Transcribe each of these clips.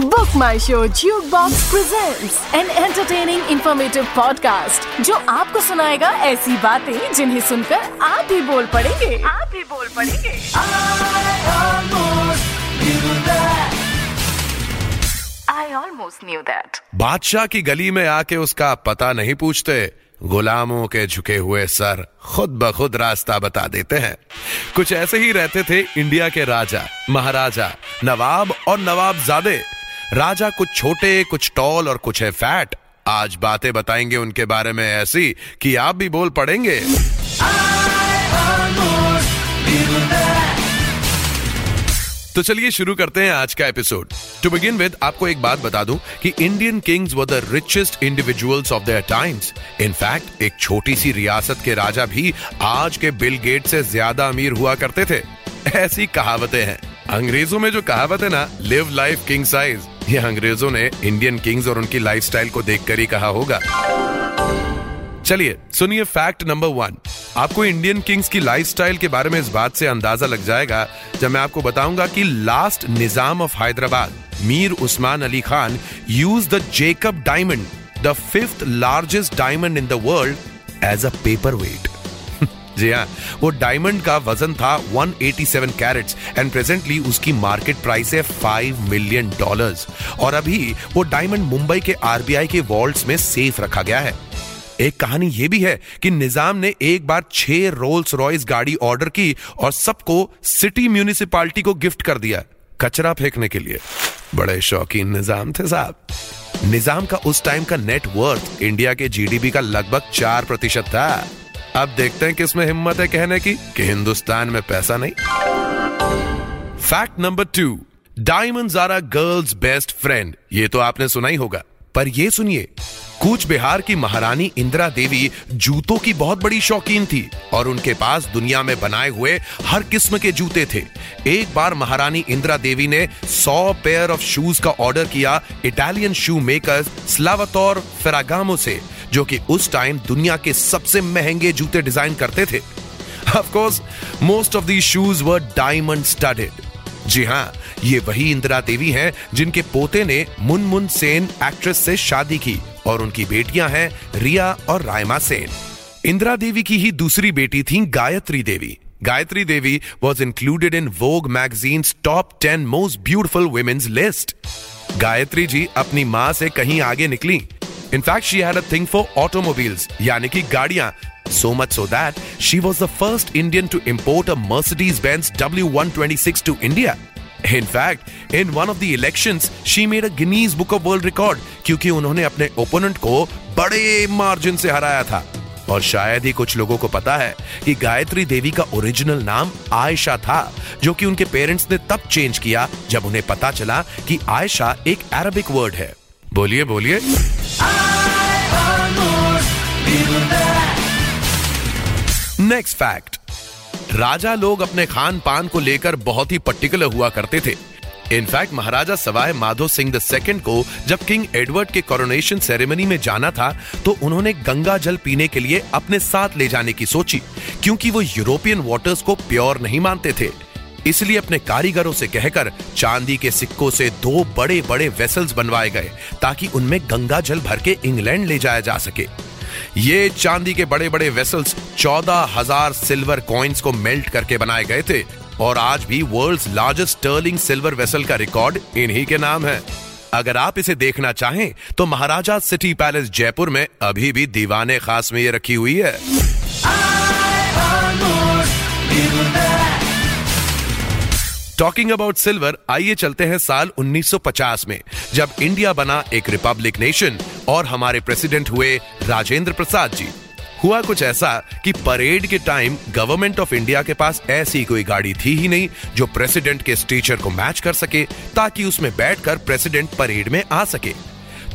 Book My Show Jukebox presents an entertaining, informative podcast, जो आपको सुनाएगा ऐसी बातें जिन्हें सुनकर आप भी बोल पड़ेंगे। आप भी बोल पड़ेंगे। I almost knew that. बादशाह की गली में आके उसका पता नहीं पूछते, गुलामों के झुके हुए सर खुद ब खुद रास्ता बता देते हैं। कुछ ऐसे ही रहते थे इंडिया के राजा, महाराजा, नवाब और नवाबजादे। राजा कुछ छोटे, कुछ टॉल और कुछ है फैट। आज बातें बताएँगे उनके बारे में ऐसी कि आप भी बोल पड़ेंगे। तो चलिए शुरू करते हैं आज का एपिसोड टू बिगिन विद आपको एक बात बता दूँ कि Indian kings were the richest individuals of their times in fact एक छोटी सी रियासत के राजा भी आज के बिल गेट से ज़्यादा अमीर हुआ करते थे। ऐसी कहावतें हैं। अंग्रेज़ों में जो कहावत है ना लिव लाइफ किंग साइज़ ये अंग्रेज़ों ने इंडियन किंग्स और उनकी लाइफस्टाइल को देखकर ही कहा होगा। चलिए, सुनिए फैक्ट नंबर वन आपको इंडियन किंग्स की लाइफस्टाइल के बारे में इस बात से अंदाज़ा लग जाएगा, जब मैं आपको बताऊँगा कि last Nizam of Hyderabad Mir Osman Ali Khan used the Jacob diamond the fifth largest diamond in the world as a paperweight जी हाँ वो डायमंड का वज़न था 187 कैरेट्स एंड प्रेजेंटली उसकी मार्केट प्राइस है 5 मिलियन डॉलर्स और अभी वो डायमंड मुंबई के आरबीआई के वॉल्ट्स में सेफ़ रखा गया है। एक कहानी यह भी है कि निज़ाम ने एक बार छह रोल्स रॉयस गाड़ी ऑर्डर की और सबको सिटी म्यूनिसिपालिटी को गिफ्ट कर दिया कचरा फेंकने के लिए। बड़े शौकीन निज़ाम थे साहब। निज़ाम का उस टाइम का नेटवर्थ इंडिया के जीडीपी का लगभग चार प्रतिशत था। अब देखते हैं किसमें हिम्मत है कहने की, कि हिंदुस्तान में पैसा नहीं। Fact number two diamonds are girls best friend ये तो आपने सुना ही होगा। पर ये सुनिए कूच बिहार की महारानी इंदिरा देवी जूतों की बहुत बड़ी शौकीन थी और उनके पास दुनिया में बनाए हुए हर किस्म के जूते थे। एक बार महारानी इंदिरा देवी ने 100 पेयर ऑफ़ शूज़ का ऑर्डर किया Italian shoe maker Salvatore Ferragamo से। जो कि उस टाइम दुनिया के सबसे महँगे जूते डिज़ाइन करते थे। Course most of the shoes were diamond studded जी हाँ ये वही इंदिरा देवी हैं जिनके पोते ने मुनमुन सेन एक्ट्रेस से शादी की और उनकी बेटियाँ हैं रिया और रायमा सेन। इंदिरा देवी की ही दूसरी बेटी थी Gayatri Devi. Gayatri Devi was included in Vogue magazine top ten most beautiful women's list Gayatri ji अपनी माँ से कहीं आगे निकली। In fact she had a thing for automobiles यानी कि गाड़ियाँ so much so that she was the first Indian to import a Mercedes-Benz W126 to India. In fact, in one of the elections, she made a Guinness Book of World Record क्योंकि उन्होंने अपने opponent को बड़े margin से हराया था। और शायद ही कुछ लोगों को पता है कि गायत्री देवी का ओरिजिनल नाम आयशा था जो कि उनके पेरेंट्स ने तब चेंज किया जब उन्हें पता चला कि आयशा एक अरबिक वर्ड है। बोलिए बोलिए। नेक्स्ट फैक्ट राजा लोग अपने खान पान को लेकर बहुत ही पर्टिकुलर हुआ करते थे। In fact Maharaja Sawai Madho Singh the second को जब किंग एडवर्ड के कोरोनेशन सेरेमनी में जाना था तो उन्होंने गंगा जल पीने के लिए अपने साथ ले जाने की सोची, क्योंकि वो यूरोपियन वाटर्स को प्योर नहीं मानते थे। इसलिए अपने कारीगरों से कहकर चांदी के सिक्कों से दो बड़े बड़े वेसल्स बनवाए गए, ताकि उनमें गंगा जल भर के इंग्लैंड ले जाया जा सके। ये चांदी के बड़े बड़े वेसल्स चौदह हज़ार सिल्वर कॉइन्स को मेल्ट करके बनाए गए थे, और आज भी world's largest sterling silver vessel का रिकॉर्ड इन्हीं के नाम है। अगर आप इसे देखना चाहें तो महाराजा सिटी पैलेस जयपुर में अभी भी दीवाने खास में ये रखी हुई है। टॉकिंग अबाउट सिल्वर आइए चलते हैं साल 1950 में, जब इंडिया बना एक रिपब्लिक नेशन और हमारे प्रेसिडेंट हुए राजेंद्र प्रसाद जी। हुआ कुछ ऐसा कि परेड के टाइम गवर्नमेंट ऑफ़ इंडिया के पास ऐसी कोई गाड़ी थी ही नहीं जो प्रेसिडेंट के स्टेचर को मैच कर सके, ताकि उसमें बैठकर प्रेसिडेंट परेड में आ सके।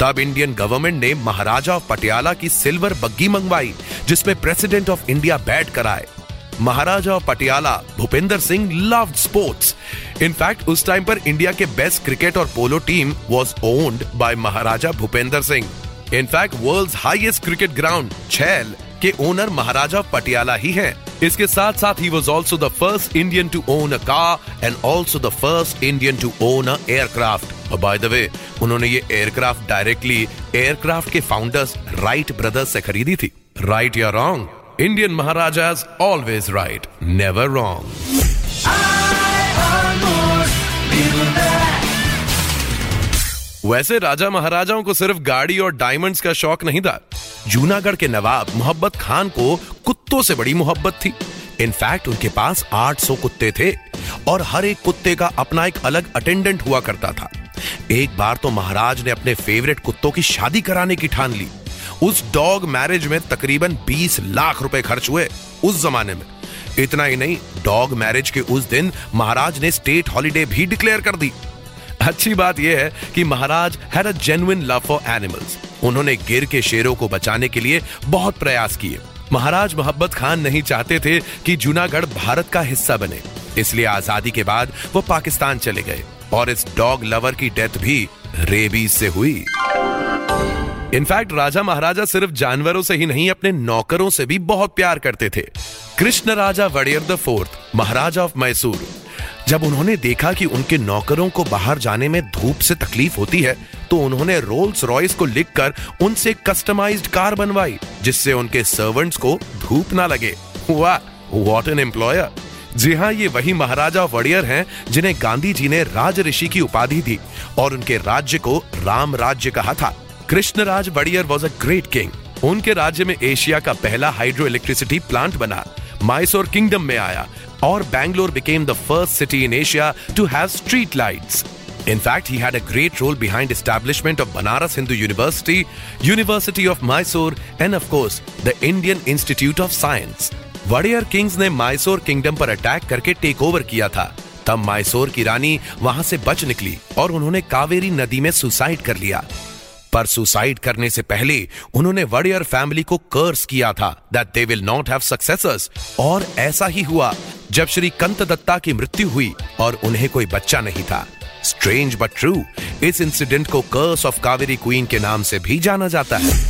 तब इंडियन गवर्नमेंट ने महाराजा ऑफ़ पटियाला की सिल्वर बग्गी मंगवाई, जिसमें प्रेसिडेंट ऑफ़ इंडिया बैठ कर आए। Maharaja Patiala Bhupinder Singh loved sports in fact उस टाइम पर इंडिया के बेस्ट क्रिकेट और polo team was owned by Maharaja Bhupinder Singh. In fact world's highest cricket ground Chail के ओनर महाराजा पटियाला ही हैं। इसके साथ साथ ही was also the first Indian to own a car and also the first Indian to own a aircraft और by the way उन्होंने ये aircraft directly aircraft के founders Wright brothers से खरीदी थी. राइट या wrong Indian maharajas always right never wrong वैसे राजा महाराजाओं को सिर्फ़ गाड़ी और डायमंड्स का शौक नहीं था। जूनागढ़ के नवाब मोहब्बत खान को कुत्तों से बड़ी मोहब्बत थी। इनफैक्ट उनके पास 800 कुत्ते थे और हर एक कुत्ते का अपना एक अलग अटेंडेंट हुआ करता था। एक बार तो महाराज ने अपने फेवरेट कुत्तों की शादी कराने की ठान ली। उस डॉग मैरिज में तकरीबन 20 लाख रुपए खर्च हुए उस जमाने में। इतना ही नहीं, डॉग मैरिज के उस दिन महाराज ने स्टेट हॉलिडे भी डिक्लेयर कर दी। अच्छी बात यह है कि Maharaj had a genuine love for animals उन्होंने गिर के शेरों को बचाने के लिए बहुत प्रयास किए। महाराज मोहब्बत खान नहीं चाहते थे कि जूनागढ़ भारत का हिस्सा बने। इसलिए आज़ादी के बाद वो पाकिस्तान चले गए और इस डॉग लवर की डेथ भी रेबीज से हुई। इनफैक्ट राजा महाराजा सिर्फ़ जानवरों से ही नहीं, अपने नौकरों से भी बहुत प्यार करते थे। Krishna Raja Wadiyar the fourth Maharaja of Mysore जब उन्होंने देखा कि उनके नौकरों को बाहर जाने में धूप से तकलीफ़ होती है तो उन्होंने रोल्स रॉयस को लिखकर उनसे कस्टमाइज्ड कार बनवाई, जिससे उनके सर्वेंट्स को धूप ना लगे। वाह व्हाट एन एम्प्लॉयर जी हाँ ये वही महाराजा वड़ियर हैं, जिन्हें गांधी जी ने राज ऋषि की उपाधि दी, और उनके राज्य को राम राज्य कहा था। Krishnaraj Wadiyar was a great king उनके राज्य में एशिया का पहला हाइड्रो इलेक्ट्रिसिटी प्लांट बना माइसोर किंगडम में आया और Bangalore became the first city in Asia to have street lights In fact, he had a great role behind establishment of Banaras Hindu University, University of Mysore, and of course, the Indian Institute of Science. Wadiyar kings ने Mysore kingdom पर attack करके take over किया था। तब माइसोर की रानी वहाँ से बच निकली और उन्होंने कावेरी नदी में सुसाइड कर लिया। पर सुसाइड करने से पहले उन्होंने वडियर फैमिली को कर्स किया था that they will not have successors और ऐसा ही हुआ जब श्री कंत दत्ता की मृत्यु हुई और उन्हें कोई बच्चा नहीं था। स्ट्रेंज बट ट्रू इस इंसिडेंट को कर्स ऑफ़ कावेरी क्वीन के नाम से भी जाना जाता है।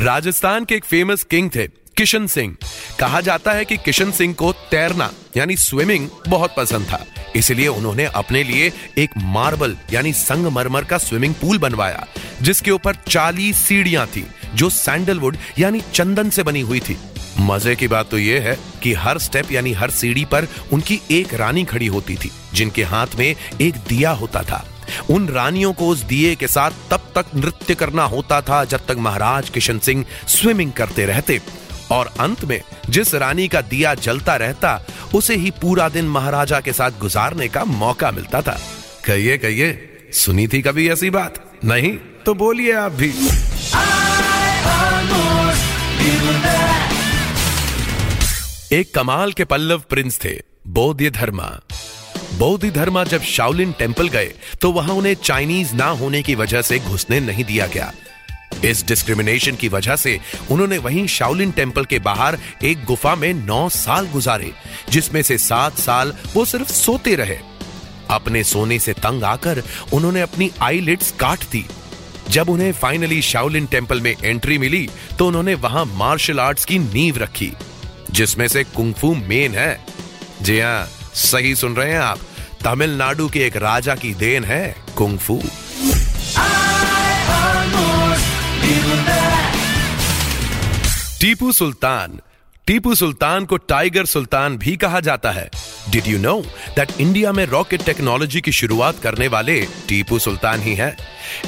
राजस्थान के एक फ़ेमस किंग थे। किशन सिंह। कहा जाता है कि किशन सिंह को तैरना, यानी स्विमिंग, बहुत पसंद था। इसलिए उन्होंने अपने लिए एक मार्बल, यानी संगमरमर का स्विमिंग पूल बनवाया, जिसके ऊपर 40 सीढ़ियाँ थी, जो सैंडलवुड, यानी चंदन से बनी हुई थी। मज़े की बात तो यह है कि हर स्टेप, यानी हर सीढ़ी पर उनकी एक रानी खड़ी होती थी, जिनके हाथ में एक दिया होता था। उन रानियों को उस दिए के साथ तब तक नृत्य करना होता था जब तक महाराज किशन सिंह स्विमिंग करते रहते। और अंत में, जिस रानी का दिया जलता रहता, उसे ही पूरा दिन महाराजा के साथ गुजारने का मौका मिलता था। कहिए कहिए, सुनी थी कभी ऐसी बात? नहीं? तो बोलिए आप भी। एक कमाल के पल्लव प्रिंस थे, बौद्ध धर्मा। बौद्ध धर्मा जब शाओलिन टेंपल गए तो वहाँ उन्हें चाइनीज़ ना होने की वजह से घुसने नहीं दिया गया। इस डिस्क्रिमिनेशन की वजह से उन्होंने वहीं शाओलिन टेंपल के बाहर एक गुफा में नौ साल गुजारे, जिसमें से सात साल वो सिर्फ़ सोते रहे। अपने सोने से तंग आकर उन्होंने अपनी आईलिड्स काट दी। जब उन्हें फाइनली शाओलिन टेंपल में एंट्री मिली तो उन्होंने वहाँ मार्शल आर्ट्स की नींव रखी, जिसमें से कुंफू मेन है। जी हाँ सही सुन रहे हैं आप। तमिलनाडु के एक राजा की देन है कुंफू टीपू सुल्तान। टीपू सुल्तान को टाइगर सुल्तान भी कहा जाता है। Did you know that India में रॉकेट टेक्नोलॉजी की शुरुआत करने वाले टीपू सुल्तान ही हैं?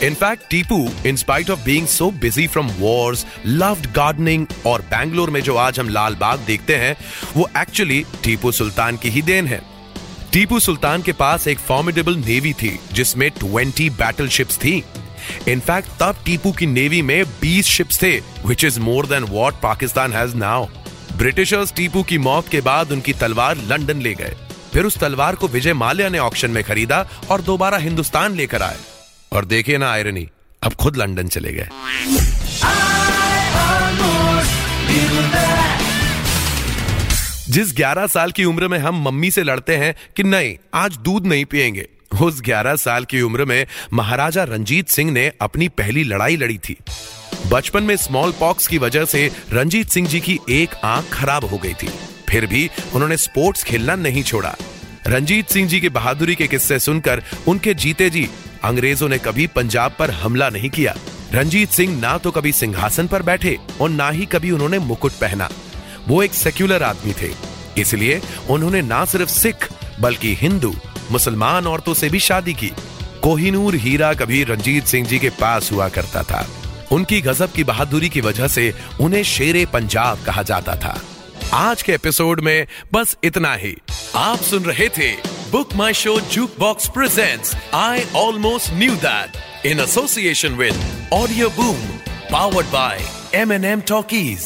In fact Tipu in spite of being so busy from wars loved gardening और बैंगलोर में जो आज हम लाल बाग देखते हैं, वो एक्चुअली टीपू सुल्तान की ही देन है। टीपू सुल्तान के पास एक फॉर्मिडेबल नेवी थी, जिसमें 20 बैटल शिप्स थी। इनफैक्ट तब टीपू की नेवी में 20 शिप्स थे which is more than what Pakistan has now britishers Tipu की मौत के बाद उनकी तलवार लंदन ले गए। फिर उस तलवार को विजय माल्या ने ऑक्शन में खरीदा और दोबारा हिंदुस्तान लेकर आए। और देखिए ना आयरनी अब खुद लंदन चले गए। जिस 11 साल की उम्र में हम मम्मी से लड़ते हैं कि नहीं, आज दूध नहीं पिएँगे। उस 11 साल की उम्र में महाराजा रंजीत सिंह ने अपनी पहली लड़ाई लड़ी थी। बचपन में स्मॉल पॉक्स की वजह से रंजीत सिंह जी की एक आँख खराब हो गई थी। फिर भी उन्होंने स्पोर्ट्स खेलना नहीं छोड़ा। रंजीत सिंह जी की बहादुरी के किस्से सुनकर उनके जीते जी अंग्रेज़ों ने कभी पंजाब पर हमला नहीं किया। रंजीत सिंह ना तो कभी सिंहासन पर बैठे और ना ही कभी उन्होंने मुकुट पहना। वो एक सेक्युलर आदमी थे। इसलिए उन्होंने ना सिर्फ़ सिख, बल्कि हिंदू मुसलमान औरतों से भी शादी की। कोहिनूर हीरा कभी रंजीत सिंह जी के पास हुआ करता था। उनकी गजब की बहादुरी की वजह से उन्हें शेरे पंजाब कहा जाता था। आज के एपिसोड में बस इतना ही। आप सुन रहे थे book my show jukebox present I almost knew that in association with audio boom powered by M N M talkies